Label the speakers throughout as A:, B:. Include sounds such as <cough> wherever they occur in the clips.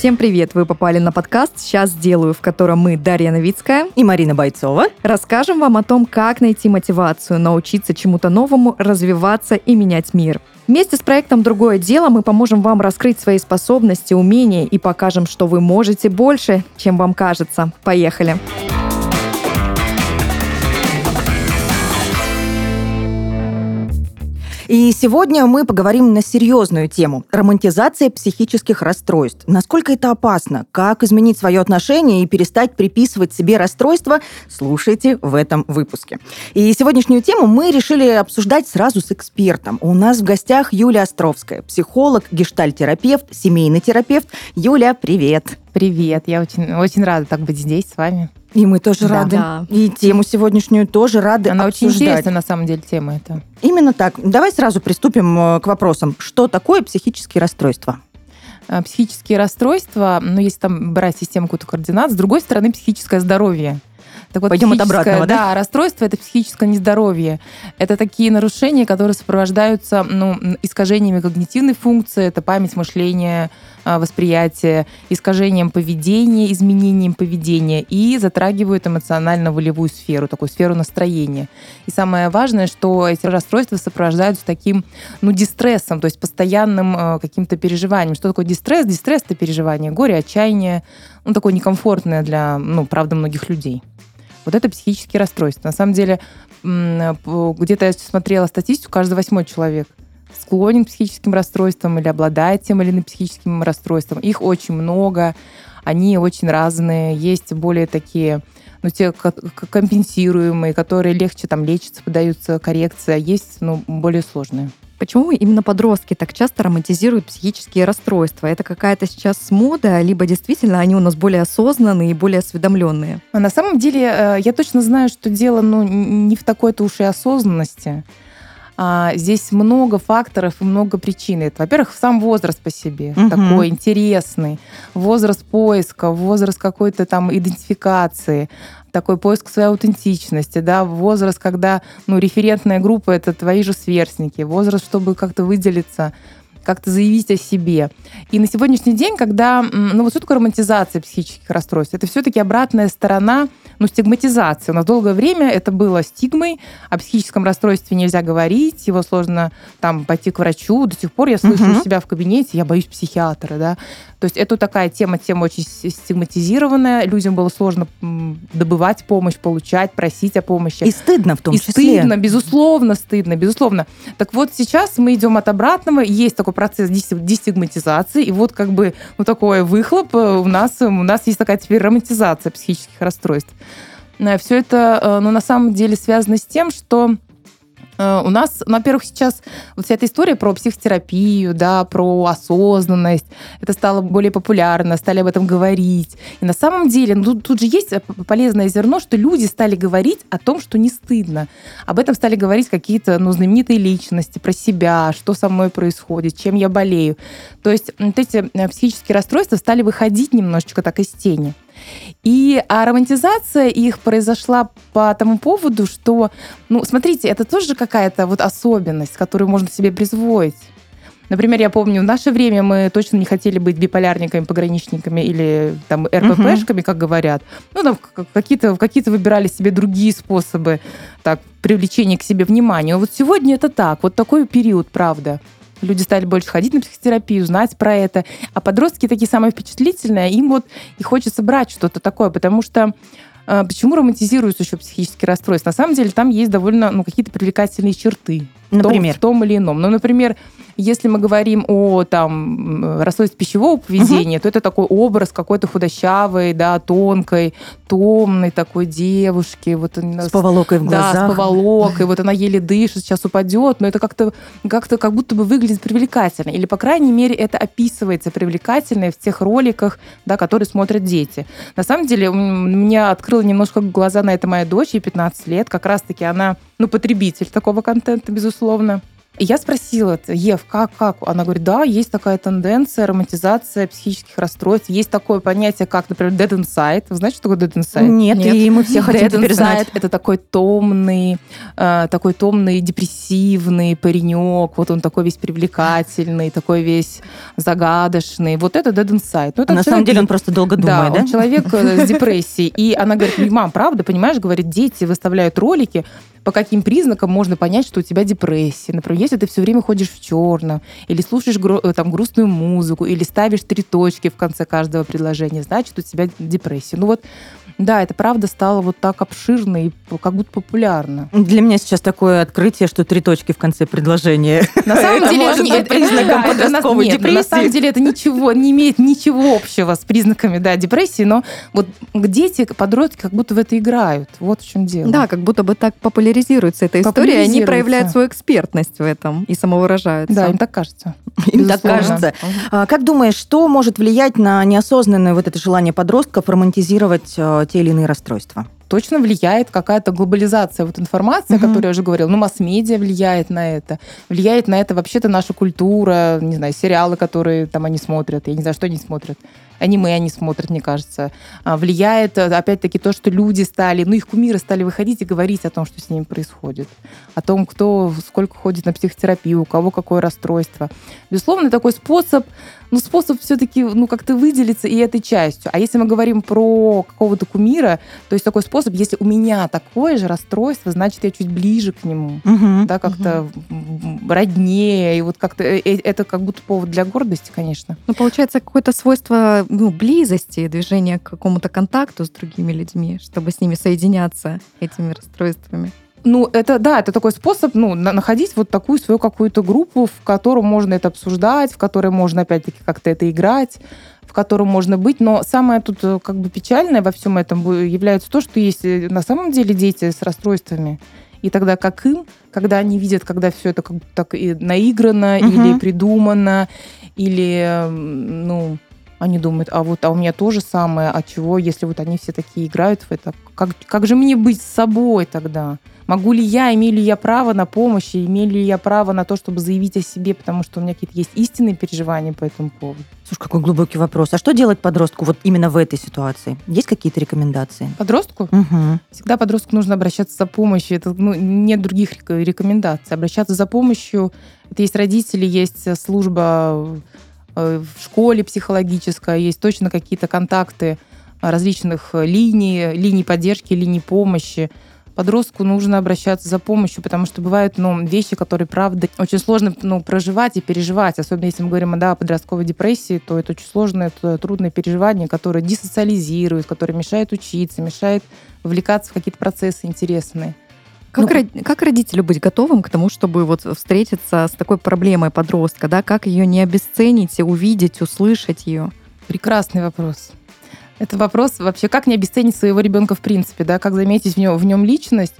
A: Всем привет! Вы попали на подкаст «Сейчас сделаю», в котором мы, Дарья Новицкая
B: и Марина Бойцова,
A: расскажем вам о том, как найти мотивацию, научиться чему-то новому, развиваться и менять мир. Вместе с проектом «Другое дело» мы поможем вам раскрыть свои способности, умения и покажем, что вы можете больше, чем вам кажется. Поехали! Поехали!
B: И сегодня мы поговорим на серьезную тему – романтизация психических расстройств. Насколько это опасно? Как изменить свое отношение и перестать приписывать себе расстройства? Слушайте в этом выпуске. И сегодняшнюю тему мы решили обсуждать сразу с экспертом. У нас в гостях Юлия Островская, психолог, гештальтерапевт, семейный терапевт. Юля, привет!
C: Привет, я очень, очень рада так быть здесь с вами.
B: И мы тоже да. рады. Да. И тему сегодняшнюю тоже рады
C: Она
B: обсуждать.
C: очень интересная, на самом деле, тема эта.
B: Именно так. Давай сразу приступим э, к вопросам. Что такое психические расстройства?
C: Э, психические расстройства, ну, если там брать систему какую-то координат, с другой стороны, психическое здоровье.
B: Так вот, Пойдем от обратного,
C: да? Да, расстройство – это психическое нездоровье. Это такие нарушения, которые сопровождаются ну, искажениями когнитивной функции, это память, мышление, а, восприятие, искажением поведения, изменением поведения и затрагивают эмоционально-волевую сферу, такую сферу настроения. И самое важное, что эти расстройства сопровождаются таким, ну, дистрессом, то есть постоянным э, каким-то переживанием. Что такое дистресс? Дистресс — это переживание, горе, отчаяние, ну, такое некомфортное для, ну, правда, многих людей. Вот это психические расстройства. На самом деле, где-то я смотрела статистику, каждый восьмой человек склонен к психическим расстройствам или обладает тем или иным психическим расстройством. Их очень много, они очень разные. Есть более такие ну, те компенсируемые, которые легче там лечатся, подаются коррекция, есть ну, более сложные.
A: Почему именно подростки так часто романтизируют психические расстройства? Это какая-то сейчас мода, либо действительно они у нас более осознанные и более осведомленные?
C: А на самом деле э, я точно знаю, что дело ну, не в такой-то уж и осознанности. А, здесь много факторов и много причин. Это, во-первых, сам возраст по себе угу. такой интересный, возраст поиска, возраст какой-то там идентификации, такой поиск своей аутентичности, да, возраст, когда, ну, референтная группа — это твои же сверстники, возраст, чтобы как-то выделиться, как-то заявить о себе. И на сегодняшний день, когда, ну, вот что такое романтизация психических расстройств? Это все-таки обратная сторона ну, стигматизации. У нас долгое время это было стигмой. О психическом расстройстве нельзя говорить, его сложно там пойти к врачу. До сих пор я слышу угу. у себя в кабинете, я боюсь психиатра, да. То есть это такая тема, тема очень стигматизированная. Людям было сложно добывать помощь, получать, просить о помощи.
B: И стыдно в том
C: и
B: числе.
C: стыдно, безусловно, стыдно, безусловно. Так вот сейчас мы идем от обратного. Есть такой процесс дестигматизации, и вот как бы ну, такой выхлоп э, у нас, у нас есть такая теперь романтизация психических расстройств. Э, Все это, э, ну, на самом деле связано с тем, что э, у нас, ну, во-первых, сейчас вот вся эта история про психотерапию, да, про осознанность, это стало более популярно, стали об этом говорить. И на самом деле, ну, тут, тут же есть полезное зерно, что люди стали говорить о том, что не стыдно. Об этом стали говорить какие-то, ну, знаменитые личности, про себя, что со мной происходит, чем я болею. То есть вот эти психические расстройства стали выходить немножечко так из тени. И а романтизация их произошла по тому поводу, что, ну, смотрите, это тоже какая-то вот особенность, которую можно себе присвоить. Например, я помню, в наше время мы точно не хотели быть биполярниками, пограничниками или там РППшками, как говорят. Ну, там какие-то какие выбирали себе другие способы так, привлечения к себе внимания. Вот сегодня это так, вот такой период, правда. Люди стали больше ходить на психотерапию, знать про это. А подростки такие самые впечатлительные, им вот и хочется брать что-то такое, потому что э, Почему романтизируются еще психические расстройства? На самом деле там есть довольно ну, какие-то привлекательные черты.
B: Например?
C: В том, в том или ином. Ну, например, если мы говорим о там, расстройстве пищевого поведения, угу. то это такой образ какой-то худощавой, да, тонкой, томной такой девушки. Вот,
B: с поволокой в глазах.
C: Да, с поволокой. Вот она еле дышит, сейчас упадет, но это как-то как, -то, как будто бы выглядит привлекательно. Или, по крайней мере, это описывается привлекательно в тех роликах, да, которые смотрят дети. На самом деле, меня открыла немножко глаза на это моя дочь, ей 15 лет. Как раз-таки она, ну, потребитель такого контента, безусловно условно. И я спросила, Ев, как, как? Она говорит, да, есть такая тенденция, романтизация психических расстройств. Есть такое понятие, как, например, dead inside. Вы знаете, что такое dead inside?
B: Нет, Нет. и мы все хотим
C: dead
B: теперь знать.
C: Это такой томный, э, такой томный, депрессивный паренек. Вот он такой весь привлекательный, такой весь загадочный. Вот это dead inside.
B: Ну, это на человек, самом деле он просто долго думает,
C: да? да? человек э, с депрессией. И она говорит, мам, правда, понимаешь, говорит, дети выставляют ролики, по каким признакам можно понять, что у тебя депрессия. Например, если ты все время ходишь в черном, или слушаешь э, там грустную музыку, или ставишь три точки в конце каждого предложения, значит, у тебя депрессия. Ну вот да, это правда стало вот так обширно и как будто популярно.
B: Для меня сейчас такое открытие, что три точки в конце предложения. <laughs>
C: На самом деле
B: может быть признаком <laughs> подростковой депрессии.
C: На самом деле это ничего не имеет ничего общего с признаками да, депрессии, но вот дети, подростки как будто в это играют. Вот в чем дело.
A: Да, как будто бы так популяризируется эта история, и они проявляют свою экспертность в этом и самовыражаются.
C: Да, им так кажется. <laughs>
B: Им так кажется. А как думаешь, что может влиять на неосознанное вот это желание подростков романтизировать э, те или иные расстройства?
C: точно влияет какая-то глобализация вот информации, угу. о которой я уже говорила. Ну, масс-медиа влияет на это. Влияет на это вообще-то наша культура, не знаю, сериалы, которые там они смотрят. Я не знаю, что они смотрят аниме они смотрят, мне кажется. А, влияет, э, опять-таки, то, что люди стали, ну, их кумиры стали выходить и говорить о том, что с ними происходит. О том, кто сколько ходит на психотерапию, у кого какое расстройство. Безусловно, такой способ, ну, способ все-таки, ну, как-то выделиться и этой частью. А если мы говорим про какого-то кумира, то есть такой способ, если у меня такое же расстройство, значит, я чуть ближе к нему, угу, да, как-то угу. роднее, и вот как-то э, э, это как будто повод для гордости, конечно.
A: Ну, получается, какое-то свойство ну, близости, движения к какому-то контакту с другими людьми, чтобы с ними соединяться этими расстройствами.
C: Ну, это, да, это такой способ, ну, находить вот такую свою какую-то группу, в котором можно это обсуждать, в которой можно, опять-таки, как-то это играть, в котором можно быть. Но самое тут э, как бы печальное во всем этом является то, что есть э, на самом деле дети с расстройствами. И тогда как им, когда они видят, когда все это как бы так и наиграно угу. или придумано, или, ну, они думают, а вот а у меня то же самое, а чего, если вот они все такие играют в это, как, как же мне быть с собой тогда? Могу ли я, имею ли я право на помощь, имею ли я право на то, чтобы заявить о себе, потому что у меня какие-то есть истинные переживания по этому поводу?
B: Слушай, какой глубокий вопрос. А что делать подростку вот именно в этой ситуации? Есть какие-то рекомендации?
C: Подростку?
B: Угу.
C: Всегда подростку нужно обращаться за помощью. Это ну, нет других рекомендаций. Обращаться за помощью. Это есть родители, есть служба Э, в школе психологическая, есть точно какие-то контакты различных линий, линий поддержки, линий помощи. Подростку нужно обращаться за помощью, потому что бывают ну, вещи, которые, правда, очень сложно ну, проживать и переживать. Особенно если мы говорим да, о подростковой депрессии, то это очень сложное, это трудное переживание, которое десоциализирует, которое мешает учиться, мешает вовлекаться в какие-то процессы интересные.
A: Как, ну, ро- как родителю быть готовым к тому, чтобы вот встретиться с такой проблемой подростка, да, как ее не обесценить, увидеть, услышать ее?
C: Прекрасный вопрос. Это вопрос вообще, как не обесценить своего ребенка в принципе, да, как заметить в нем, в нем личность.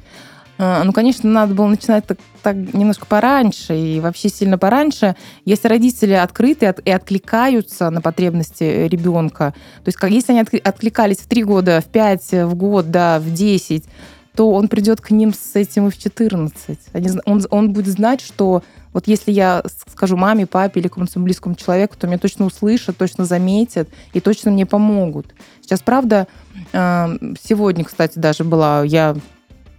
C: А, ну, конечно, надо было начинать так, так немножко пораньше и вообще сильно пораньше. Если родители открыты и откликаются на потребности ребенка, то есть как, если они откликались в 3 года, в 5, в год, да, в 10, то он придет к ним с этим и в 14. Он, он будет знать, что вот если я скажу маме, папе или какому-то близкому человеку, то меня точно услышат, точно заметят и точно мне помогут. Сейчас, правда, эм, сегодня, кстати, даже была, я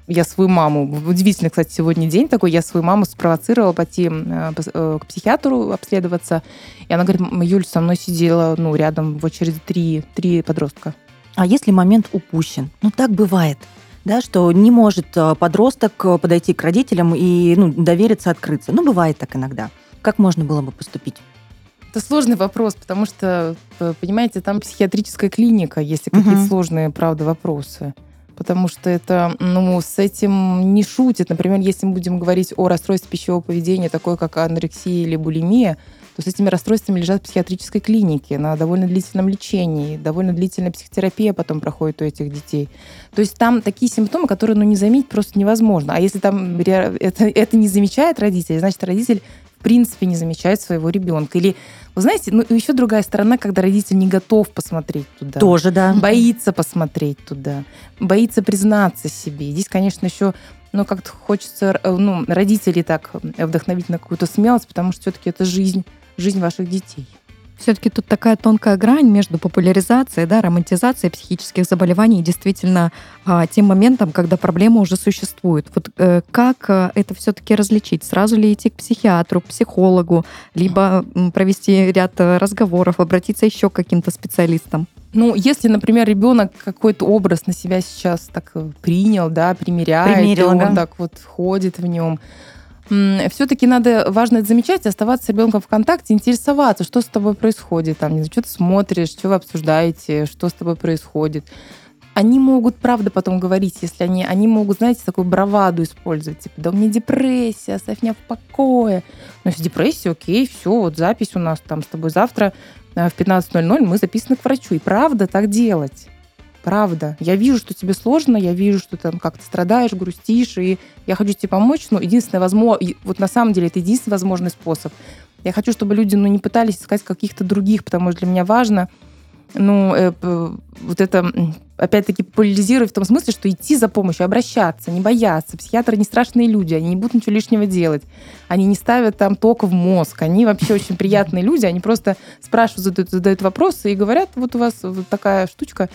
C: я свою маму, удивительно, кстати, сегодня день такой, я свою маму спровоцировала пойти э, э, к психиатру обследоваться, и она говорит, Юль, со мной сидела, ну, рядом в очереди три, три подростка.
B: А если момент упущен? Ну, так бывает да, что не может э, подросток э, подойти к родителям и ну, довериться, открыться. Ну, бывает так иногда. Как можно было бы поступить?
C: Это сложный вопрос, потому что, э, понимаете, там психиатрическая клиника, если какие-то сложные, правда, вопросы. Потому что это, ну, с этим не шутит. Например, если мы будем говорить о расстройстве пищевого поведения, такое как анорексия или булимия, с этими расстройствами лежат в психиатрической клинике на довольно длительном лечении, довольно длительная психотерапия потом проходит у этих детей. То есть там такие симптомы, которые ну, не заметить просто невозможно. А если там это, это не замечает родитель, значит, родитель в принципе не замечает своего ребенка. Или, вы знаете, ну еще другая сторона, когда родитель не готов посмотреть туда.
B: Тоже, да.
C: Боится посмотреть туда, боится признаться себе. Здесь, конечно, еще но как-то хочется э, ну, родителей так вдохновить на какую-то смелость, потому что все-таки это жизнь, жизнь ваших детей.
A: Все-таки тут такая тонкая грань между популяризацией, да, романтизацией психических заболеваний и действительно а, тем моментом, когда проблема уже существует. Вот э, как э, это все-таки различить? Сразу ли идти к психиатру, к психологу, либо провести ряд э, разговоров, обратиться еще к каким-то специалистам?
C: Ну, если, например, ребенок какой-то образ на себя сейчас так э, принял, да, примеряет, Примерил, и он да? так вот ходит в нем, все-таки надо, важно это замечать, оставаться с ребенком в контакте, интересоваться, что с тобой происходит, там, не знаю, что ты смотришь, что вы обсуждаете, что с тобой происходит. Они могут, правда, потом говорить, если они, они могут, знаете, такую браваду использовать, типа, да у меня депрессия, оставь меня в покое. Ну, если депрессия, окей, все, вот запись у нас там с тобой завтра э, в 15.00 мы записаны к врачу. И правда так делать. Правда. Я вижу, что тебе сложно, я вижу, что ты там как-то страдаешь, грустишь, и я хочу тебе помочь, но единственное возможно, вот на самом деле это единственный возможный способ. Я хочу, чтобы люди ну, не пытались искать каких-то других, потому что для меня важно, ну, э, вот это, опять-таки, популяризировать в том смысле, что идти за помощью, обращаться, не бояться. Психиатры не страшные люди, они не будут ничего лишнего делать. Они не ставят там ток в мозг. Они вообще очень приятные люди, они просто спрашивают, задают, задают вопросы и говорят, вот у вас вот такая штучка,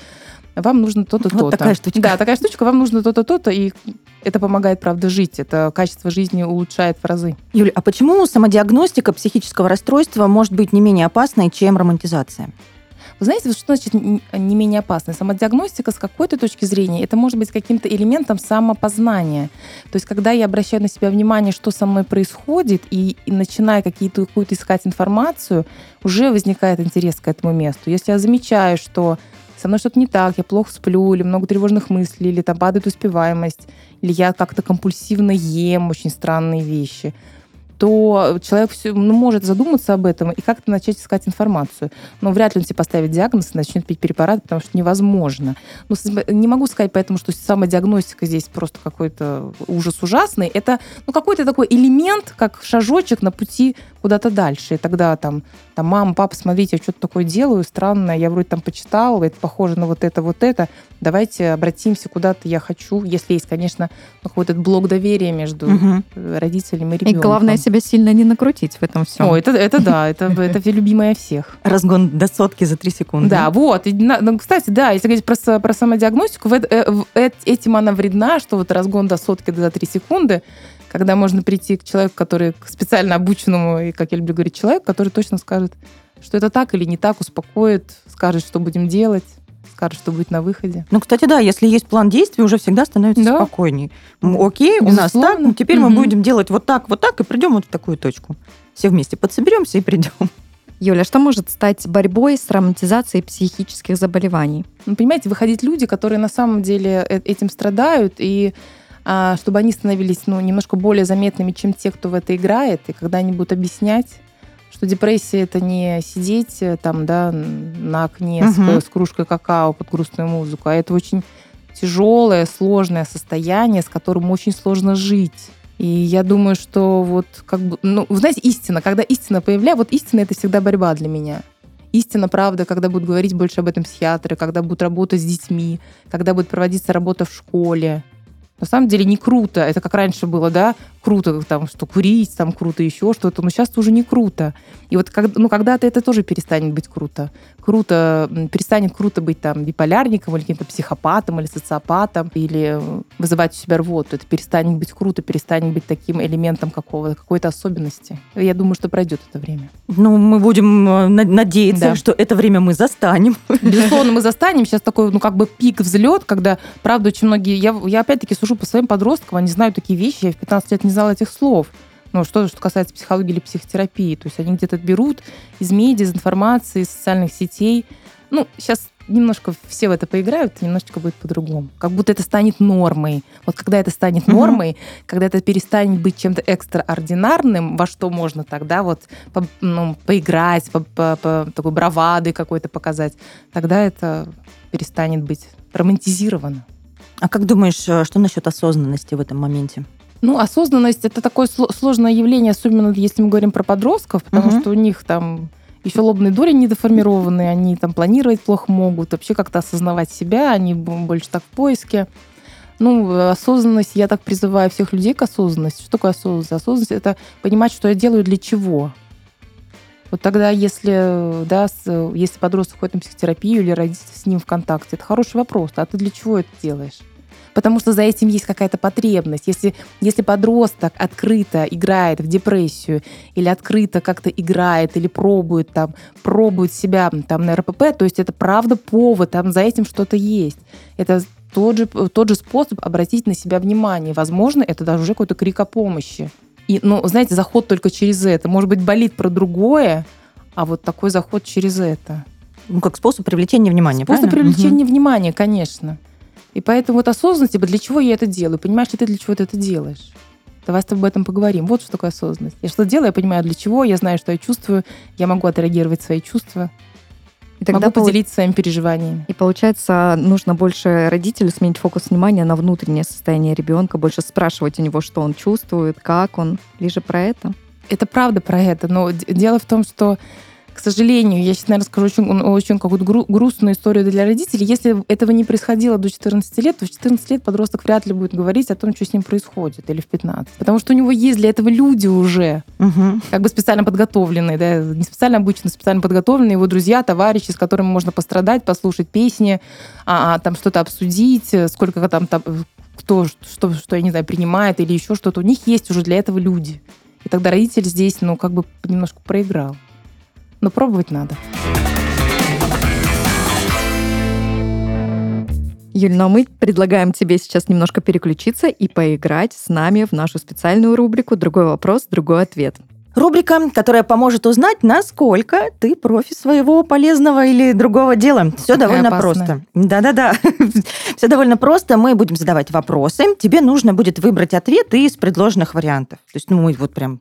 C: вам нужно то-то,
B: то-то. Вот такая штучка.
C: Да, такая штучка, вам нужно то-то, то-то, и это помогает, правда, жить. Это качество жизни улучшает в разы.
B: Юля, а почему самодиагностика психического расстройства может быть не менее опасной, чем романтизация?
C: Вы знаете, что значит не менее опасно? Самодиагностика с какой-то точки зрения, это может быть каким-то элементом самопознания. То есть, когда я обращаю на себя внимание, что со мной происходит, и, и начинаю какие-то, какую-то искать информацию, уже возникает интерес к этому месту. Если я замечаю, что со мной что-то не так, я плохо сплю, или много тревожных мыслей, или там падает успеваемость, или я как-то компульсивно ем очень странные вещи – то человек все, ну, может задуматься об этом и как-то начать искать информацию. Но вряд ли он себе поставит диагноз и начнет пить препарат, потому что невозможно. Но не могу сказать поэтому, что самодиагностика здесь просто какой-то ужас ужасный. Это ну, какой-то такой элемент, как шажочек на пути куда-то дальше. И тогда там, там мама, папа, смотрите, я что-то такое делаю странное, я вроде там почитала, это похоже на вот это, вот это. Давайте обратимся куда-то, я хочу, если есть, конечно, какой-то блок доверия между угу. родителями и ребенком.
A: И главное себя сильно не накрутить в этом всем.
C: О, это, это да, это, это <laughs> любимое всех.
B: Разгон до сотки за три секунды.
C: Да, вот. И, ну, кстати, да, если говорить про, про самодиагностику, в, э, в, этим она вредна, что вот разгон до сотки за три секунды, когда можно прийти к человеку, который к специально обученному, и, как я люблю говорить, человек, который точно скажет, что это так или не так, успокоит, скажет, что будем делать скажет, что будет на выходе.
B: Ну, кстати, да, если есть план действий, уже всегда становится да. спокойнее. Окей, Безусловно. у нас так, ну, теперь угу. мы будем делать вот так, вот так, и придем вот в такую точку. Все вместе подсоберемся и придем.
A: Юля, что может стать борьбой с романтизацией психических заболеваний?
C: Ну, понимаете, выходить люди, которые на самом деле э, этим страдают, и а, чтобы они становились ну, немножко более заметными, чем те, кто в это играет, и когда они будут объяснять, что депрессия это не сидеть э, там, да, на окне угу. с, с кружкой какао под грустную музыку, а это очень тяжелое, сложное состояние, с которым очень сложно жить. И я думаю, что вот как бы, ну, вы знаете, истина, когда истина появляется, вот истина это всегда борьба для меня. Истина, правда, когда будут говорить больше об этом психиатры, когда будут работать с детьми, когда будет проводиться работа в школе, на самом деле не круто. Это как раньше было, да, круто, там, что курить, там круто еще что-то, но сейчас уже не круто. И вот как, ну, когда-то это тоже перестанет быть круто. Круто, перестанет круто быть там биполярником или каким-то психопатом или социопатом, или вызывать у себя рвоту. Это перестанет быть круто, перестанет быть таким элементом какого-то, какой-то особенности. Я думаю, что пройдет это время.
B: Ну, мы будем э, надеяться, да. что это время мы застанем. <laughs>
C: Безусловно, мы застанем. Сейчас такой, ну, как бы пик, взлет, когда, правда, очень многие... Я, я опять-таки сужу по своим подросткам, они знают такие вещи, я в 15 лет не знала этих слов. Ну, что, что касается психологии или психотерапии. То есть они где-то берут из медиа, из информации, из социальных сетей. Ну, сейчас немножко все в это поиграют, немножечко будет по-другому. Как будто это станет нормой. Вот когда это станет нормой, mm-hmm. когда это перестанет быть чем-то экстраординарным, во что можно тогда вот по, ну, поиграть, по, по, по такой бравады какой-то показать, тогда это перестанет быть романтизировано.
B: А как думаешь, э, что насчет осознанности в этом моменте?
C: Ну, осознанность это такое сложное явление, особенно если мы говорим про подростков, потому угу. что у них там еще лобные доли недоформированы, они там планировать плохо могут, вообще как-то осознавать себя, они больше так в поиске. Ну, осознанность, я так призываю всех людей к осознанности. Что такое осознанность? Осознанность – это понимать, что я делаю для чего. Вот тогда, если, да, если подросток ходит на психотерапию или родитель с ним в контакте, это хороший вопрос. А ты для чего это делаешь? Потому что за этим есть какая-то потребность. Если, если подросток открыто играет в депрессию или открыто как-то играет или пробует там, пробует себя там на РПП, то есть это правда повод, там за этим что-то есть. Это тот же, тот же способ обратить на себя внимание. Возможно, это даже уже какой-то крик о помощи. И, ну, знаете, заход только через это. Может быть, болит про другое, а вот такой заход через это.
B: Ну, как способ привлечения внимания,
C: Способ правильно? привлечения угу. внимания, конечно. И поэтому вот осознанность, типа, для чего я это делаю? Понимаешь ли ты, для чего ты это делаешь? Давай с тобой об этом поговорим. Вот что такое осознанность. Я что делаю, я понимаю, для чего, я знаю, что я чувствую, я могу отреагировать свои чувства. И тогда Могу поделиться своими переживаниями.
A: И получается, нужно больше родителю сменить фокус внимания на внутреннее состояние ребенка, больше спрашивать у него, что он чувствует, как он, лишь про это.
C: Это правда про это, но дело в том, что к сожалению, я сейчас, наверное, скажу очень, очень какую-то гру- грустную историю для родителей. Если этого не происходило до 14 лет, то в 14 лет подросток вряд ли будет говорить о том, что с ним происходит, или в 15. Потому что у него есть для этого люди уже, угу. как бы специально подготовленные, да, не специально обычно, специально подготовленные его друзья, товарищи, с которыми можно пострадать, послушать песни, а, а, там что-то обсудить, сколько там, там кто что, что, я не знаю, принимает или еще что-то. У них есть уже для этого люди. И тогда родитель здесь, ну, как бы немножко проиграл но пробовать надо.
A: Юль, но мы предлагаем тебе сейчас немножко переключиться и поиграть с нами в нашу специальную рубрику «Другой вопрос, другой ответ».
B: Рубрика, которая поможет узнать, насколько ты профи своего полезного или другого дела. Все Какая довольно опасная. просто. Да-да-да. <laughs> Все довольно просто. Мы будем задавать вопросы. Тебе нужно будет выбрать ответ из предложенных вариантов. То есть, ну, мы вот прям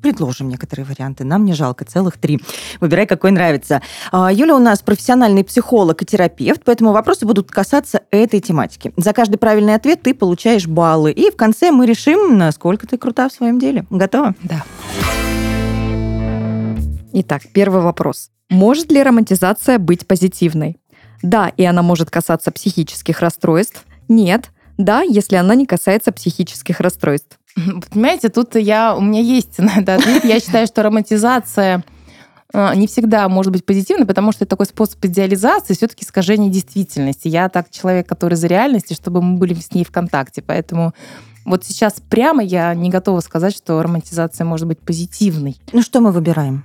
B: предложим некоторые варианты. Нам не жалко, целых три. Выбирай, какой нравится. А, Юля у нас профессиональный психолог и терапевт, поэтому вопросы будут касаться этой тематики. За каждый правильный ответ ты получаешь баллы. И в конце мы решим, насколько ты крута в своем деле. Готова?
C: Да.
A: Итак, первый вопрос. Может ли романтизация быть позитивной? Да, и она может касаться психических расстройств. Нет. Да, если она не касается психических расстройств.
C: Понимаете, тут я, у меня есть <laughs> на это ответ. Я считаю, что романтизация а, не всегда может быть позитивной, потому что это такой способ идеализации, все-таки искажение действительности. Я так человек, который за реальность, чтобы мы были с ней в контакте. Поэтому вот сейчас прямо я не готова сказать, что романтизация может быть позитивной.
B: Ну что мы выбираем?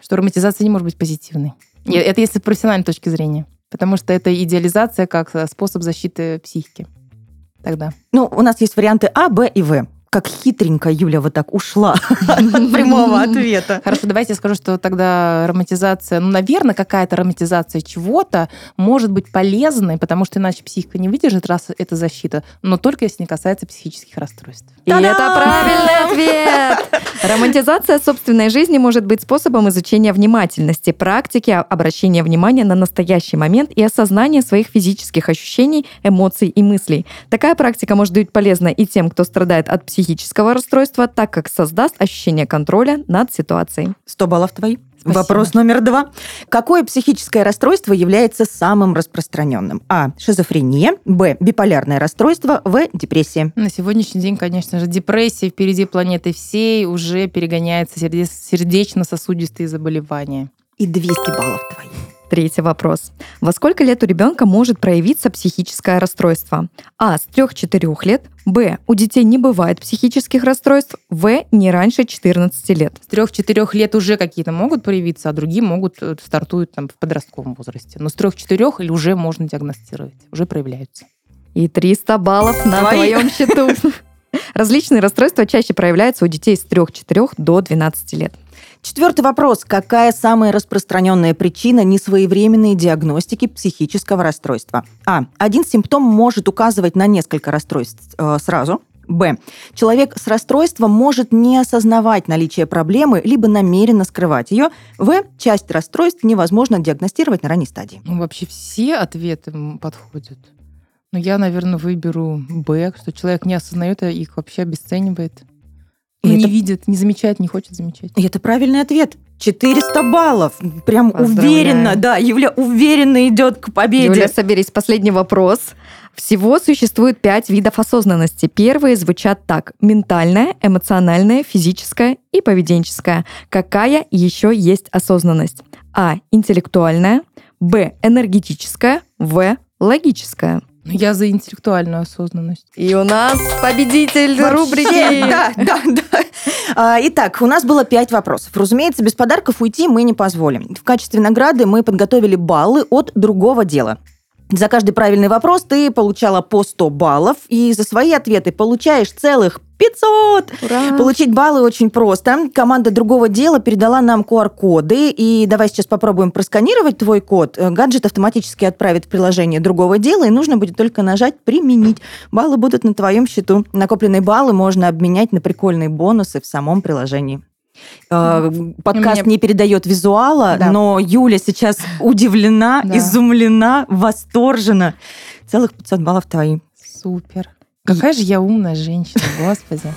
C: Что романтизация не может быть позитивной. Это если с профессиональной точки зрения. Потому что это идеализация как способ защиты психики. Тогда.
B: Ну, у нас есть варианты А, Б и В как хитренько Юля вот так ушла <laughs> от <laughs> прямого ответа.
C: Хорошо, давайте я скажу, что тогда романтизация, ну, наверное, какая-то романтизация чего-то может быть полезной, потому что иначе психика не выдержит, раз это защита, но только если не касается психических расстройств.
A: И это правильный <laughs> ответ! Романтизация собственной жизни может быть способом изучения внимательности, практики обращения внимания на настоящий момент и осознания своих физических ощущений, эмоций и мыслей. Такая практика может быть полезна и тем, кто страдает от психического расстройства, так как создаст ощущение контроля над ситуацией.
B: 100 баллов твои. Спасибо. Вопрос номер два. Какое психическое расстройство является самым распространенным? А. Шизофрения. Б. Биполярное расстройство. В. Депрессия.
C: На сегодняшний день, конечно же, депрессия впереди планеты всей уже перегоняется сердечно-сосудистые заболевания.
B: И 200 баллов твои.
A: Третий вопрос. Во сколько лет у ребенка может проявиться психическое расстройство? А. С 3-4 лет. Б. У детей не бывает психических расстройств. В. Не раньше 14 лет.
C: С 3-4 лет уже какие-то могут проявиться, а другие могут э, стартуют там, в подростковом возрасте. Но с 3-4 или уже можно диагностировать, уже проявляются.
A: И 300 баллов на Твои. твоем счету. <laughs> Различные расстройства чаще проявляются у детей с 3-4 до 12 лет.
B: Четвертый вопрос. Какая самая распространенная причина несвоевременной диагностики психического расстройства? А. Один симптом может указывать на несколько расстройств э, сразу. Б. Человек с расстройством может не осознавать наличие проблемы, либо намеренно скрывать ее. В. Часть расстройств невозможно диагностировать на ранней стадии.
C: Ну, вообще все ответы подходят. Но я, наверное, выберу Б, что человек не осознает, а их вообще обесценивает. И не это... видит, не замечает, не хочет замечать.
B: И это правильный ответ. 400 баллов. Прям уверенно, да, Юля уверенно идет к победе.
A: Юля, соберись. Последний вопрос. Всего существует пять видов осознанности. Первые звучат так. Ментальная, эмоциональная, физическая и поведенческая. Какая еще есть осознанность? А. Интеллектуальная. Б. Энергетическая. В. Логическая.
C: Я за интеллектуальную осознанность.
A: И у нас победитель
B: Вообще,
A: рубрики. <laughs>
B: Да, да, да. А, Итак, у нас было пять вопросов. Разумеется, без подарков уйти мы не позволим. В качестве награды мы подготовили баллы от другого дела. За каждый правильный вопрос ты получала по 100 баллов, и за свои ответы получаешь целых 500!
A: Ура!
B: Получить баллы очень просто. Команда другого дела передала нам QR-коды, и давай сейчас попробуем просканировать твой код. Э, Гаджет автоматически отправит в приложение другого дела, и нужно будет только нажать «Применить». Баллы будут на твоем счету. Накопленные баллы можно обменять на прикольные бонусы в самом приложении. Э, Подкаст
C: меня-
B: не передает визуала,
C: Да.
B: но Юля сейчас удивлена,
C: Да.
B: изумлена, восторжена. Целых 500 баллов твои.
C: Супер. Какая же я умная женщина, <laughs> господи.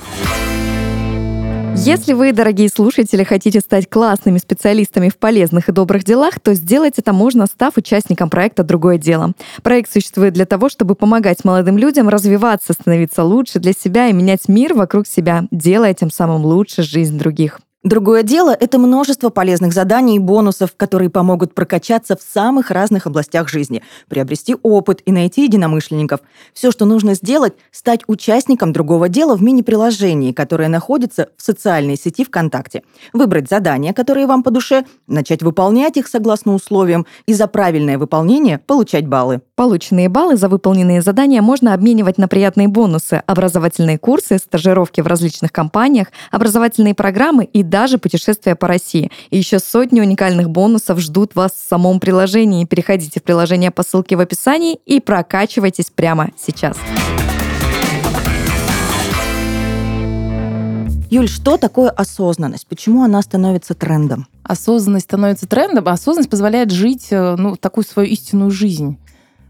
A: Если вы, дорогие слушатели, хотите стать классными специалистами в полезных и добрых делах, то сделать это можно, став участником проекта «Другое дело». Проект существует для того, чтобы помогать молодым людям развиваться, становиться лучше для себя и менять мир вокруг себя, делая тем самым лучше жизнь других.
B: Другое дело – это множество полезных заданий и бонусов, которые помогут прокачаться в самых разных областях жизни, приобрести опыт и найти единомышленников. Все, что нужно сделать – стать участником другого дела в мини-приложении, которое находится в социальной сети ВКонтакте. Выбрать задания, которые вам по душе, начать выполнять их согласно условиям и за правильное выполнение получать баллы.
A: Полученные баллы за выполненные задания можно обменивать на приятные бонусы, образовательные курсы, стажировки в различных компаниях, образовательные программы и даже путешествия по России. И еще сотни уникальных бонусов ждут вас в самом приложении. Переходите в приложение по ссылке в описании и прокачивайтесь прямо сейчас.
B: Юль, что такое осознанность? Почему она становится трендом?
C: Осознанность становится трендом, а осознанность позволяет жить э, ну, такую свою истинную жизнь.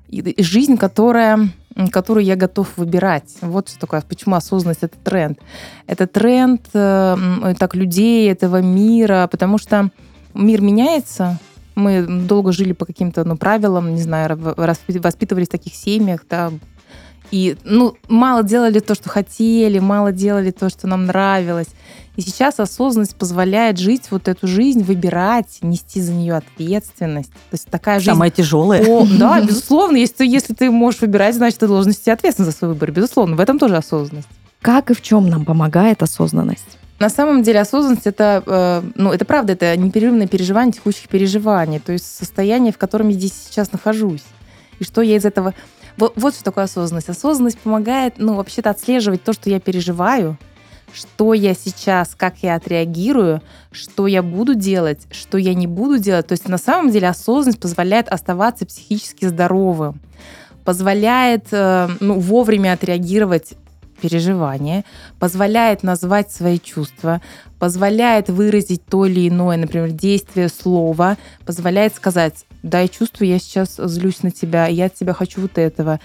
C: И- и жизнь, которая, м, которую я готов выбирать. Вот что такое. Почему осознанность это тренд. Это тренд э, м, так людей этого мира, потому что мир меняется. Мы долго жили по каким-то ну, правилам, не знаю, воспитывались в таких семьях, да, и ну, мало делали то, что хотели, мало делали то, что нам нравилось. И сейчас осознанность позволяет жить вот эту жизнь, выбирать, нести за нее ответственность. То есть такая жизнь...
B: Самое тяжелое.
C: О, да, безусловно. Если ты, если ты можешь выбирать, значит, ты должен нести ответственность за свой выбор. Безусловно, в этом тоже осознанность.
A: Как и в чем нам помогает осознанность?
C: На самом деле осознанность это, э, ну, это правда, это непрерывное переживание текущих переживаний, то есть состояние, в котором я здесь сейчас нахожусь. И что я из этого... Вот, вот что такое осознанность. Осознанность помогает, ну, вообще-то отслеживать то, что я переживаю, что я сейчас, как я отреагирую, что я буду делать, что я не буду делать. То есть на самом деле осознанность позволяет оставаться психически здоровым, позволяет э, ну, вовремя отреагировать переживания, позволяет назвать свои чувства, позволяет выразить то или иное, например, действие, слово, позволяет сказать, да, я чувствую, я сейчас злюсь на тебя, я от тебя хочу вот этого.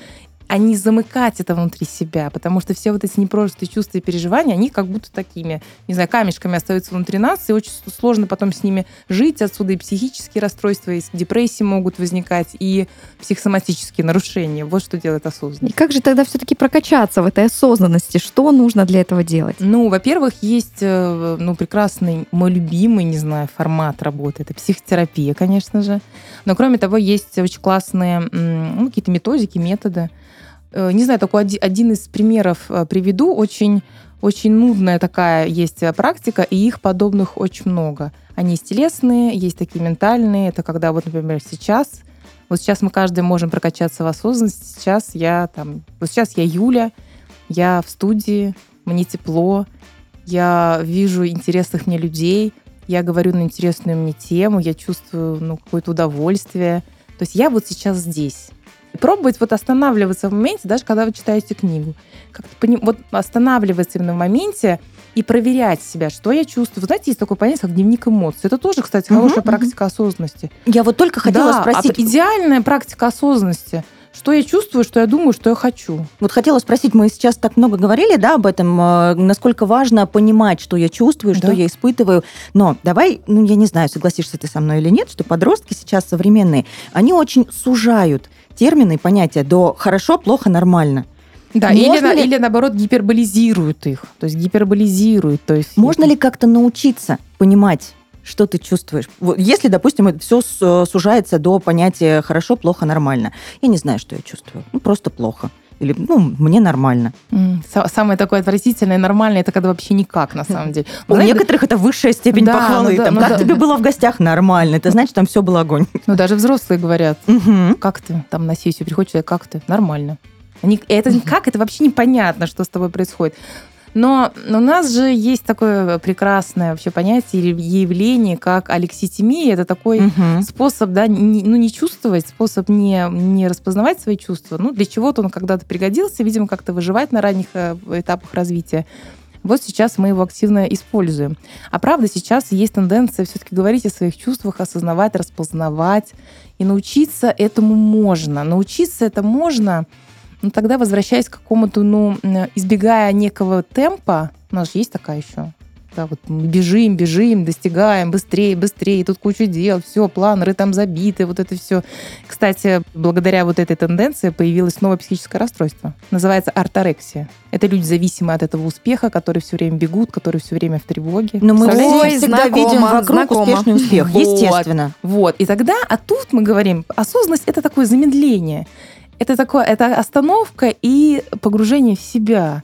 C: А не замыкать это внутри себя, потому что все вот эти непрожитые чувства и переживания, они как будто такими, не знаю, камешками остаются внутри нас, и очень сложно потом с ними жить. Отсюда и психические расстройства, и депрессии могут возникать, и психосоматические нарушения. Вот что делает осознанность.
A: И как же тогда все-таки прокачаться в этой осознанности? Что нужно для этого делать?
C: Ну, во-первых, есть э, ну, прекрасный, мой любимый, не знаю, формат работы. Это психотерапия, конечно же. Но кроме того, есть очень классные ну, какие-то методики, методы. Э, Не знаю, такой оди- один из примеров э, приведу. Очень, очень нудная такая есть э, практика, и их подобных очень много. Они есть телесные, есть такие ментальные. Это когда вот, например, сейчас, вот сейчас мы каждый можем прокачаться в осознанности. Сейчас я там, вот сейчас я Юля, я в студии, мне тепло, я вижу интересных мне людей, я говорю на интересную мне тему, я чувствую ну, какое-то удовольствие. То есть я вот сейчас здесь. Пробовать вот останавливаться в моменте, даже когда вы читаете книгу. Как-то пони- вот останавливаться именно в моменте и проверять себя, что я чувствую. Вы знаете, есть такое понятие, как дневник эмоций. Это тоже, кстати, хорошая
B: мгм.
C: практика осознанности.
B: Я вот только хотела
C: Да,
B: спросить.
C: идеальная практика осознанности. Что я чувствую, что я думаю, что я хочу.
B: Вот хотела спросить, мы сейчас так много говорили, да, об этом, э, насколько важно понимать, что я чувствую, что
C: Да.
B: я испытываю. Но давай, ну, я не знаю, согласишься ты со мной или нет, что подростки сейчас современные, они очень сужают термины, понятия до хорошо, плохо, нормально.
C: Да, или, ли... или наоборот гиперболизируют их, то есть гиперболизируют. То есть
B: Можно ли как-то научиться понимать, что ты чувствуешь? Вот если, допустим, это все сужается до понятия хорошо, плохо, нормально. Я не знаю, что я чувствую. Ну, просто плохо. Или, ну, мне нормально.
C: Самое такое отвратительное, нормальное, это когда вообще никак, на самом деле. <laughs>
B: У Знаете, некоторых это высшая степень да, похвалы. Ну, да, там, ну, как да. тебе было в гостях? Нормально. Это значит, там все было огонь.
C: Ну, даже взрослые говорят, угу. как ты там на сессию приходишь, как ты? Нормально. Они, это как? Это вообще непонятно, что с тобой происходит. Но у нас же есть такое прекрасное вообще понятие или явление, как алекситимия. Это такой угу. способ, да, не, ну, не чувствовать, способ не, не распознавать свои чувства. Ну, для чего-то он когда-то пригодился, видимо, как-то выживать на ранних э, этапах развития. Вот сейчас мы его активно используем. А правда, сейчас есть тенденция все-таки говорить о своих чувствах, осознавать, распознавать. И научиться этому можно. Научиться это можно но ну, тогда, возвращаясь к какому-то, ну, избегая некого темпа, у нас же есть такая еще, да, вот мы бежим, бежим, достигаем, быстрее, быстрее, тут куча дел, все, планеры там забиты, вот это все. Кстати, благодаря вот этой тенденции появилось новое психическое расстройство. Называется арторексия. Это люди зависимые от этого успеха, которые все время бегут, которые все время в тревоге.
B: Но мы Ой, всегда знакомо, видим вокруг знакомо. успешный успех, вот, естественно.
C: Вот. И тогда, а тут мы говорим, осознанность — это такое замедление. Это такое, это остановка и погружение в себя.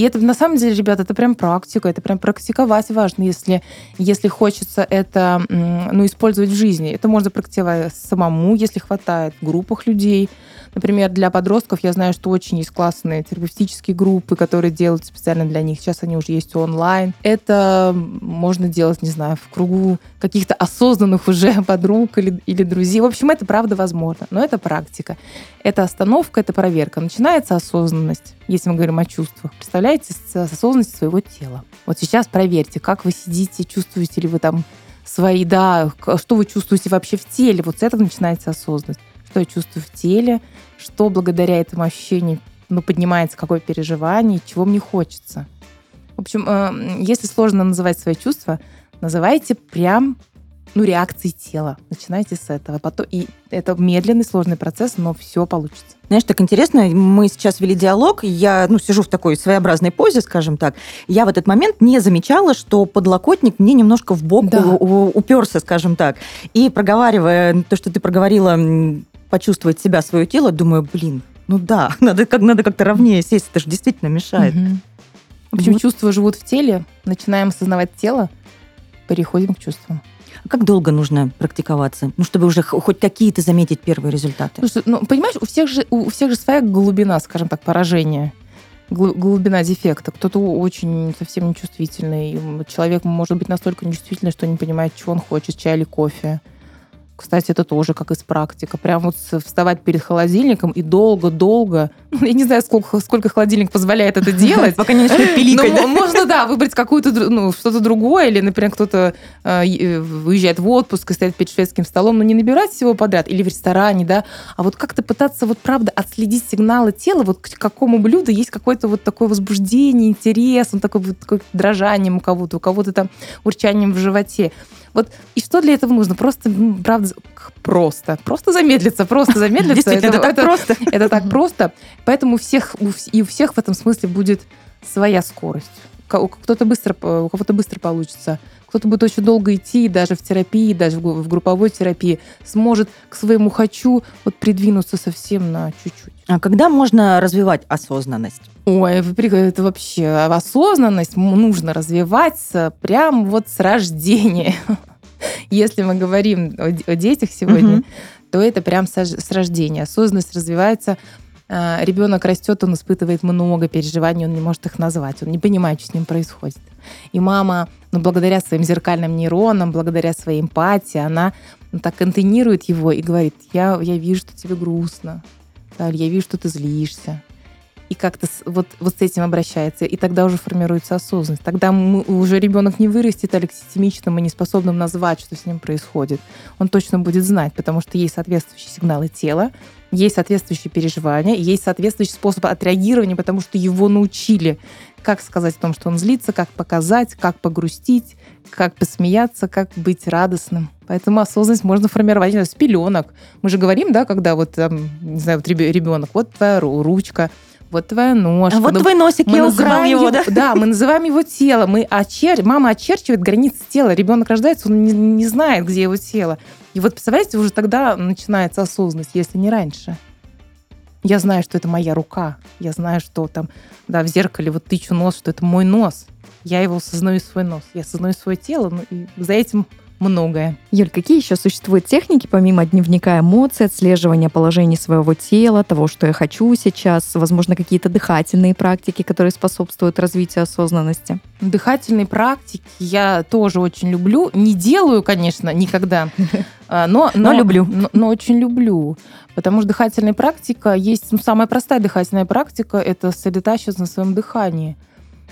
C: И это на самом деле, ребята, это прям практика, это прям практиковать важно, если, если хочется это ну, использовать в жизни. Это можно практиковать самому, если хватает, в группах людей. Например, для подростков я знаю, что очень есть классные терапевтические группы, которые делают специально для них. Сейчас они уже есть онлайн. Это можно делать, не знаю, в кругу каких-то осознанных уже <laughs> подруг или, или друзей. В общем, это правда возможно, но это практика. Это остановка, это проверка. Начинается осознанность, если мы говорим о чувствах. Представляете, с осознанности своего тела. Вот сейчас проверьте, как вы сидите, чувствуете ли вы там свои, да, что вы чувствуете вообще в теле. Вот с этого начинается осознанность что я чувствую в теле, что благодаря этому ощущению ну, поднимается какое переживание, чего мне хочется. В общем, э, если сложно называть свои чувства, называйте прям ну, реакции тела. Начинайте с этого. Потом, и это медленный, сложный процесс, но все получится.
B: Знаешь, так интересно, мы сейчас вели диалог, я ну, сижу в такой своеобразной позе, скажем так. Я в этот момент не замечала, что подлокотник мне немножко в бок да. уперся, скажем так. И проговаривая то, что ты проговорила почувствовать себя, свое тело, думаю, блин, ну да, <laughs> надо, как, надо как-то ровнее сесть, это же действительно мешает. Угу.
C: В общем, вот. чувства живут в теле, начинаем осознавать тело, переходим к чувствам.
B: А как долго нужно практиковаться, ну, чтобы уже хоть какие-то заметить первые результаты?
C: Слушай, ну, понимаешь, у всех же, у всех же своя глубина, скажем так, поражения глубина дефекта. Кто-то очень совсем нечувствительный. Человек может быть настолько нечувствительный, что не понимает, чего он хочет, чай или кофе. Кстати, это тоже как из практика. Прям вот вставать перед холодильником и долго-долго, <laughs> ну, я не знаю, сколько, сколько холодильник позволяет это делать. <laughs>
B: Пока не начнет <laughs> пиликать.
C: Но можно, да, выбрать какую-то, ну, что-то другое, или, например, кто-то э, э, выезжает в отпуск и стоит перед шведским столом, но не набирать всего подряд, или в ресторане, да, а вот как-то пытаться вот, правда, отследить сигналы тела, вот к какому блюду есть какое-то вот такое возбуждение, интерес, он такой вот такое дрожанием у кого-то, у кого-то там урчанием в животе. Вот и что для этого нужно? Просто, правда, просто. Просто замедлиться, просто замедлиться.
B: это, так просто. <laughs>
C: Это так просто. Поэтому у всех, и у всех в этом смысле будет своя скорость. Кто-то быстро, у кого-то быстро получится, кто-то будет очень долго идти, даже в терапии, даже в групповой терапии, сможет к своему хочу вот придвинуться совсем на чуть-чуть.
B: А когда можно развивать осознанность?
C: Ой, это вообще осознанность нужно развивать прям вот с рождения. <laughs> Если мы говорим о, детях сегодня, то это прям с рождения. Осознанность развивается а, ребенок растет, он испытывает много переживаний, он не может их назвать, он не понимает, что с ним происходит. И мама, ну, благодаря своим зеркальным нейронам, благодаря своей эмпатии, она ну, так контейнирует его и говорит, я, я вижу, что тебе грустно, я вижу, что ты злишься, и как-то вот, вот с этим обращается. И тогда уже формируется осознанность. Тогда мы, уже ребенок не вырастет алекситимичным и неспособным назвать, что с ним происходит. Он точно будет знать, потому что есть соответствующие сигналы тела, есть соответствующие переживания, есть соответствующий способ отреагирования, потому что его научили как сказать о том, что он злится, как показать, как погрустить, как посмеяться, как быть радостным. Поэтому осознанность можно формировать знаю, с пеленок. Мы же говорим, да, когда вот, там, не знаю, вот ребенок, вот твоя ручка, вот твоя ножка.
B: А вот ну, твой носик, я украл его, его, да?
C: Да, мы называем его тело. Мы очер... Мама очерчивает границы тела. Ребенок рождается, он не, не знает, где его тело. И вот, представляете, уже тогда начинается осознанность, если не раньше. Я знаю, что это моя рука. Я знаю, что там, да, в зеркале вот тычу нос, что это мой нос. Я его осознаю свой нос. Я осознаю свое тело, ну, и за этим многое.
A: Юль, какие еще существуют техники, помимо дневника эмоций, отслеживания положений своего тела, того, что я хочу сейчас, возможно, какие-то дыхательные практики, которые способствуют развитию осознанности?
C: Дыхательные практики я тоже очень люблю. Не делаю, конечно, никогда, <laughs> а, но, но, но люблю. Но, но очень люблю. Потому что дыхательная практика есть, ну, самая простая дыхательная практика – это сосредотачиваться на своем дыхании.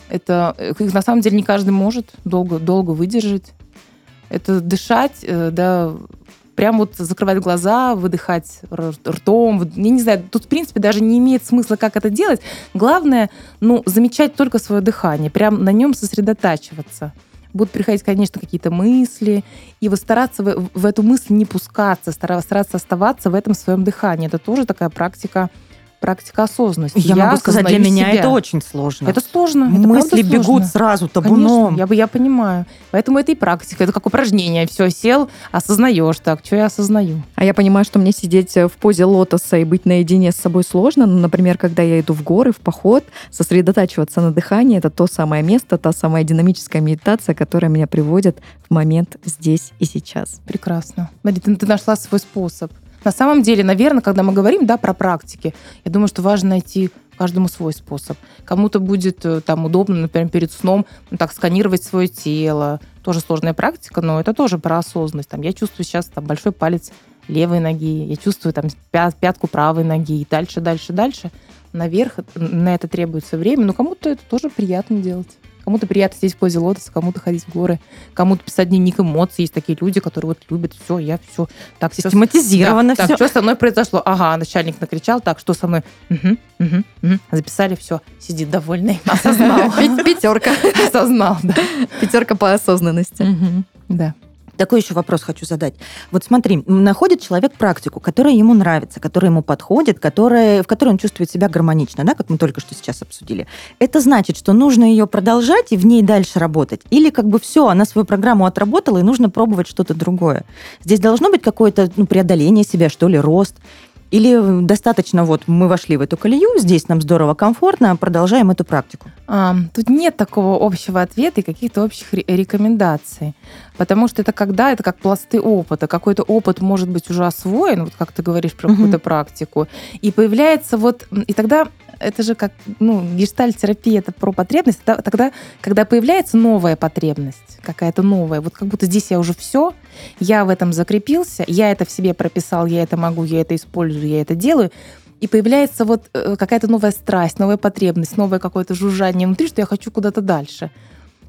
C: Это их на самом деле не каждый может долго, долго выдержать. Это дышать, э, да, прям вот закрывать глаза, выдыхать ртом. Я не знаю, тут, в принципе, даже не имеет смысла, как это делать. Главное, ну, замечать только свое дыхание, прям на нем сосредотачиваться. Будут приходить, конечно, какие-то мысли, и вот стараться в, в эту мысль не пускаться, стараться оставаться в этом своем дыхании. Это тоже такая практика практика осознанности.
B: Я, я могу сказать, для меня себя. это очень сложно.
C: Это сложно.
B: Мысли это бегут сложно. сразу табуном.
C: Конечно, я, я понимаю. Поэтому это и практика. Это как упражнение. Все, сел, осознаешь так, что я осознаю.
A: А я понимаю, что мне сидеть в позе лотоса и быть наедине с собой сложно. Ну, например, когда я иду в горы, в поход, сосредотачиваться на дыхании, это то самое место, та самая динамическая медитация, которая меня приводит в момент здесь и сейчас.
C: Прекрасно. Смотри, ты, ты нашла свой способ. На самом деле, наверное, когда мы говорим да, про практики, я думаю, что важно найти каждому свой способ. Кому-то будет э, там удобно, например, перед сном ну, так сканировать свое тело. Тоже сложная практика, но это тоже про осознанность. Там, я чувствую сейчас там, большой палец левой ноги, я чувствую там пят, пятку правой ноги, и дальше, дальше, дальше. Наверх на это требуется время, но кому-то это тоже приятно делать. Кому-то приятно сидеть в позе лотоса, кому-то ходить в горы, кому-то писать дневник эмоций. Есть такие люди, которые вот любят все, я все.
B: Так, Систематизировано
C: все. Так, что со мной произошло? Ага, начальник накричал, так, что со мной? Угу, угу, угу. Записали, все, сидит довольный, <laughs> осознал.
A: Пятерка.
C: Осознал, да.
A: Пятерка по осознанности.
C: Да.
B: Такой еще вопрос хочу задать. Вот смотри, находит человек практику, которая ему нравится, которая ему подходит, которая, в которой он чувствует себя гармонично, да, как мы только что сейчас обсудили. Это значит, что нужно ее продолжать и в ней дальше работать? Или как бы все, она свою программу отработала, и нужно пробовать что-то другое? Здесь должно быть какое-то ну, преодоление себя, что ли, рост? Или достаточно вот мы вошли в эту колею, здесь нам здорово, комфортно, продолжаем эту практику?
C: А, тут нет такого общего ответа и каких-то общих рекомендаций. Потому что это когда, это как пласты опыта. Какой-то опыт может быть уже освоен, вот как ты говоришь про какую-то практику. И появляется вот... И тогда это же как, ну, гештальт-терапия, это про потребность. Тогда, когда появляется новая потребность, какая-то новая, вот как будто здесь я уже все, я в этом закрепился, я это в себе прописал, я это могу, я это использую, я это делаю, и появляется вот э, какая-то новая страсть, новая потребность, новое какое-то жужжание внутри, что я хочу куда-то дальше.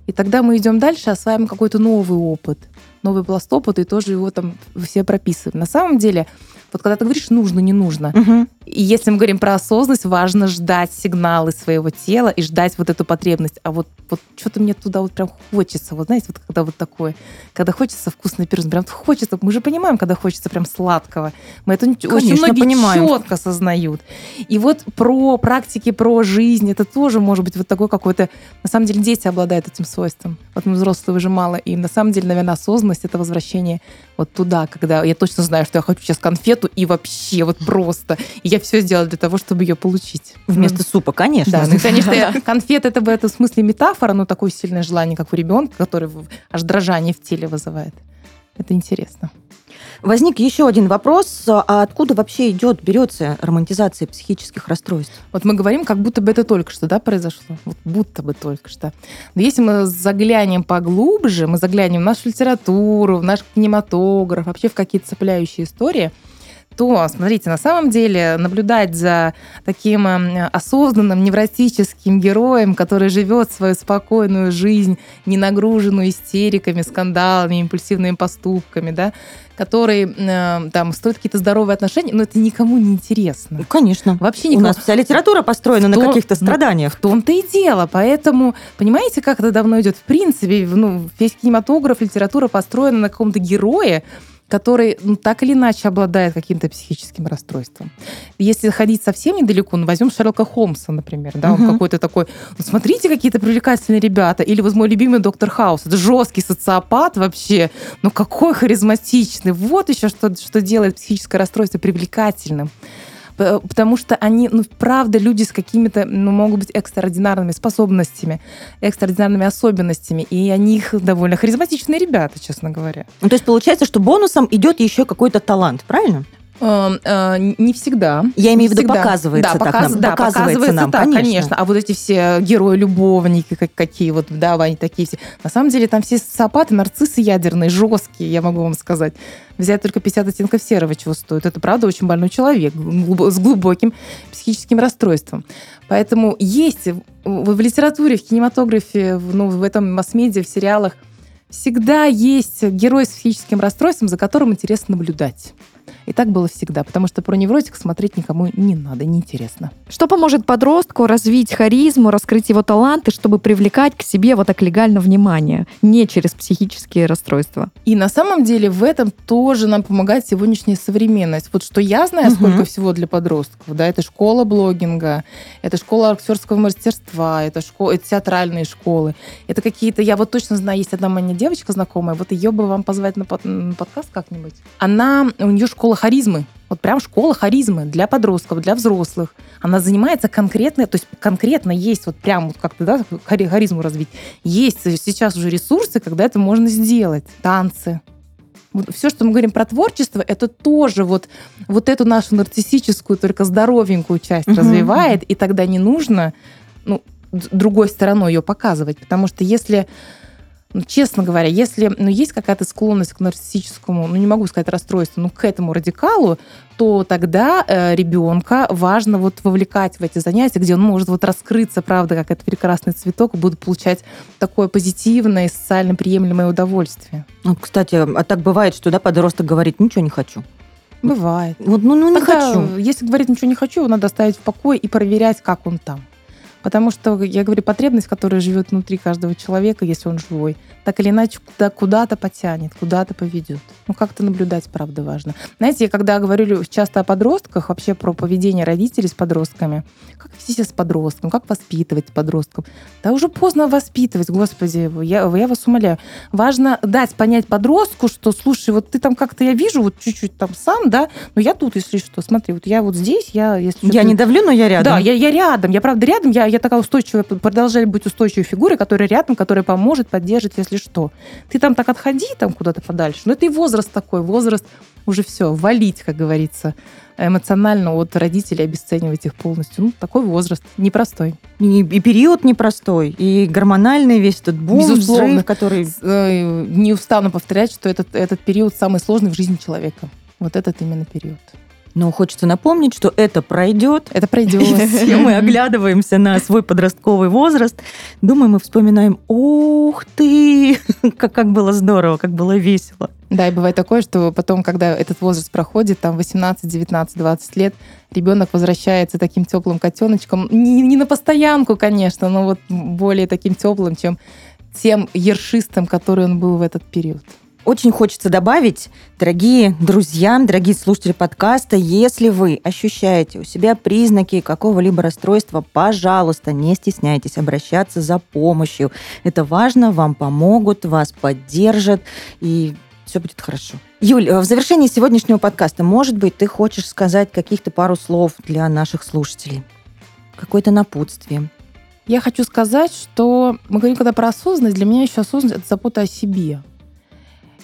C: И тогда мы идем дальше, осваиваем какой-то новый опыт, новый пласт опыта, и тоже его там все прописываем. На самом деле, вот когда ты говоришь нужно, не нужно, угу. и если мы говорим про осознанность, важно ждать сигналы своего тела и ждать вот эту потребность. А вот, вот что-то мне туда вот прям хочется, вот знаете, вот когда вот такое, когда хочется вкусный пирог, прям хочется, мы же понимаем, когда хочется прям сладкого. Мы это Конечно, очень многие понимаем. четко осознают. И вот про практики, про жизнь, это тоже может быть вот такой какой-то... На самом деле дети обладают этим свойством. Вот мы взрослые уже мало. И на самом деле, наверное, осознанность — это возвращение вот туда, когда я точно знаю, что я хочу сейчас конфету и вообще вот просто. И я все сделала для того, чтобы ее получить.
B: Вместо супа, конечно.
C: Да, ну, конечно, конфет это в этом смысле метафора, но такое сильное желание, как у ребенка, который аж дрожание в теле вызывает. Это интересно.
B: Возник еще один вопрос. А откуда вообще идет, берется романтизация психических расстройств?
C: Вот мы говорим, как будто бы это только что да, произошло. Вот будто бы только что. Но если мы заглянем поглубже, мы заглянем в нашу литературу, в наш кинематограф, вообще в какие-то цепляющие истории, то, смотрите, на самом деле наблюдать за таким э, осознанным невротическим героем, который живет свою спокойную жизнь, не нагруженную истериками, скандалами, импульсивными поступками, да, который э, там строит какие-то здоровые отношения, но это никому не интересно.
B: Ну, конечно.
C: Вообще никому.
B: У нас вся литература построена
C: В
B: на
C: том-
B: каких-то
C: ну,
B: страданиях.
C: В том-то и дело. Поэтому, понимаете, как это давно идет? В принципе, ну, весь кинематограф, литература построена на каком-то герое, который ну, так или иначе обладает каким-то психическим расстройством. Если ходить совсем недалеко, ну, возьмем Шерлока Холмса, например, да, он
B: Мгм.
C: какой-то такой, ну, смотрите, какие-то привлекательные ребята, или вот мой любимый доктор Хаус, это жесткий социопат вообще, ну какой харизматичный, вот еще что, что делает психическое расстройство привлекательным. П- Потому что они, ну, правда, люди с какими-то, ну, могут быть экстраординарными способностями, экстраординарными особенностями, и они их довольно харизматичные ребята, честно говоря.
B: Ну, то есть получается, что бонусом идет еще какой-то талант, правильно?
C: Э, э, Не всегда.
B: Я имею в виду, показывается
C: да,
B: так
C: показ-
B: нам.
C: да,
B: показывается нам,
C: так,
B: конечно.
C: конечно. А вот эти все герои-любовники, как- какие вот, да, они такие все. На самом деле там все социопаты, нарциссы ядерные, жесткие, я могу вам сказать. Взять только 50 оттенков серого, чего стоит. Это, правда, очень больной человек с глубоким психическим расстройством. Поэтому есть в, в литературе, в кинематографе, в, ну, в этом масс-медиа, в сериалах всегда есть герой с психическим расстройством, за которым интересно наблюдать. И так было всегда, потому что про невротик смотреть никому не надо, неинтересно.
A: Что поможет подростку развить харизму, раскрыть его таланты, чтобы привлекать к себе вот так легально внимание, не через психические расстройства?
C: И на самом деле в этом тоже нам помогает сегодняшняя современность. Вот что я знаю,
B: Мгм.
C: сколько всего для подростков, да, это школа блогинга, это школа актерского мастерства, это, школа, это театральные школы, это какие-то, я вот точно знаю, есть одна моя девочка знакомая, вот ее бы вам позвать на, под- на подкаст как-нибудь. Она, у нее школа харизмы, вот прям школа харизмы для подростков, для взрослых. Она занимается конкретно, то есть конкретно есть вот прям вот как-то, да, хари- харизму развить. Есть сейчас уже ресурсы, когда это можно сделать. Танцы. Все, что мы говорим про творчество, это тоже вот, вот эту нашу нарциссическую, только здоровенькую часть
B: Мгм.
C: развивает, и тогда не нужно ну, другой стороной ее показывать. Потому что если ну, честно говоря, если ну, есть какая-то склонность к нарциссическому, ну не могу сказать расстройству, но к этому радикалу, то тогда э, ребенка важно вот вовлекать в эти занятия, где он может вот раскрыться, правда, как этот прекрасный цветок, и будет получать такое позитивное и социально приемлемое удовольствие.
B: Вот, кстати, а так бывает, что да, подросток говорит, ничего не хочу.
C: Бывает.
B: Вот, ну, ну не
C: Тогда,
B: хочу.
C: Если говорить ничего не хочу, его надо оставить в покое и проверять, как он там. Потому что, я говорю, потребность, которая живет внутри каждого человека, если он живой, так или иначе куда- куда-то потянет, куда-то поведет. Ну, как-то наблюдать, правда, важно. Знаете, я когда говорю часто о подростках, вообще про поведение родителей с подростками, как вести себя с подростком, как воспитывать подростков. Да уже поздно воспитывать, господи, я, я вас умоляю. Важно дать понять подростку, что, слушай, вот ты там как-то, я вижу, вот чуть-чуть там сам, да, но я тут, если что, смотри, вот я вот здесь, я, если
B: Я
C: что,
B: не давлю, но я рядом.
C: да, я, я рядом, я правда рядом, я, я такая устойчивая, продолжаю быть устойчивой фигурой, которая рядом, которая поможет, поддержит, если что. Ты там так отходи там куда-то подальше. Но это и возраст такой, возраст уже все, валить, как говорится, эмоционально от родителей, обесценивать их полностью. Ну, такой возраст, непростой.
B: И, и период непростой, и гормональный весь этот бум,
C: Безусловно.
B: взрыв, который...
C: Э, Не устану повторять, что этот, этот период самый сложный в жизни человека. Вот этот именно период.
B: Но хочется напомнить, что это пройдет.
C: Это пройдет. <laughs>
B: Все мы оглядываемся на свой подростковый возраст. Думаем и вспоминаем, ух ты, <laughs> как, как было здорово, как было весело.
C: Да, и бывает такое, что потом, когда этот возраст проходит, там 18, 19, 20 лет, ребенок возвращается таким теплым котеночком, не, не на постоянку, конечно, но вот более таким теплым, чем тем ершистым, который он был в этот период.
B: Очень хочется добавить, дорогие друзья, дорогие слушатели подкаста, если вы ощущаете у себя признаки какого-либо расстройства, пожалуйста, не стесняйтесь обращаться за помощью. Это важно, вам помогут, вас поддержат, и все будет хорошо. Юль, в завершении сегодняшнего подкаста, может быть, ты хочешь сказать каких-то пару слов для наших слушателей? Какое-то напутствие.
C: Я хочу сказать, что мы говорим когда про осознанность, для меня еще осознанность — это забота о себе.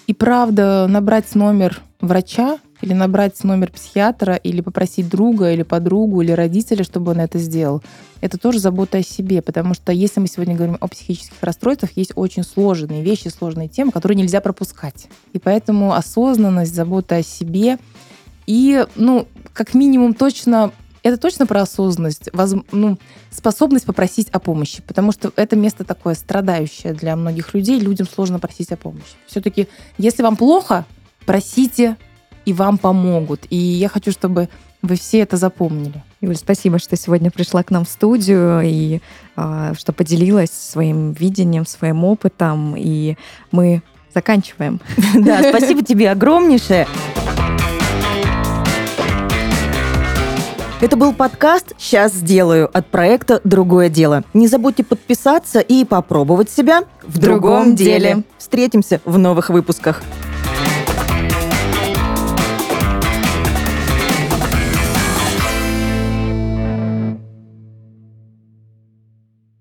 C: И правда, набрать номер врача или набрать номер психиатра, или попросить друга, или подругу, или родителя, чтобы он это сделал, это тоже забота о себе. Потому что если мы сегодня говорим о психических расстройствах, есть очень сложные вещи, сложные темы, которые нельзя пропускать. И поэтому осознанность, забота о себе И, ну, как минимум точно это точно про осознанность, воз, ну, способность попросить о помощи, потому что это место такое страдающее для многих людей, людям сложно просить о помощи. Все-таки, если вам плохо, просите, и вам помогут. И я хочу, чтобы вы все это запомнили.
A: Юль, спасибо, что сегодня пришла к нам в студию и э, что поделилась своим видением, своим опытом. И мы заканчиваем. <laughs>
B: Да, спасибо тебе огромнейшее. Это был подкаст «Сейчас сделаю» от проекта «Другое дело». Не забудьте подписаться и попробовать себя в, другом, другом деле. деле. Встретимся в новых выпусках.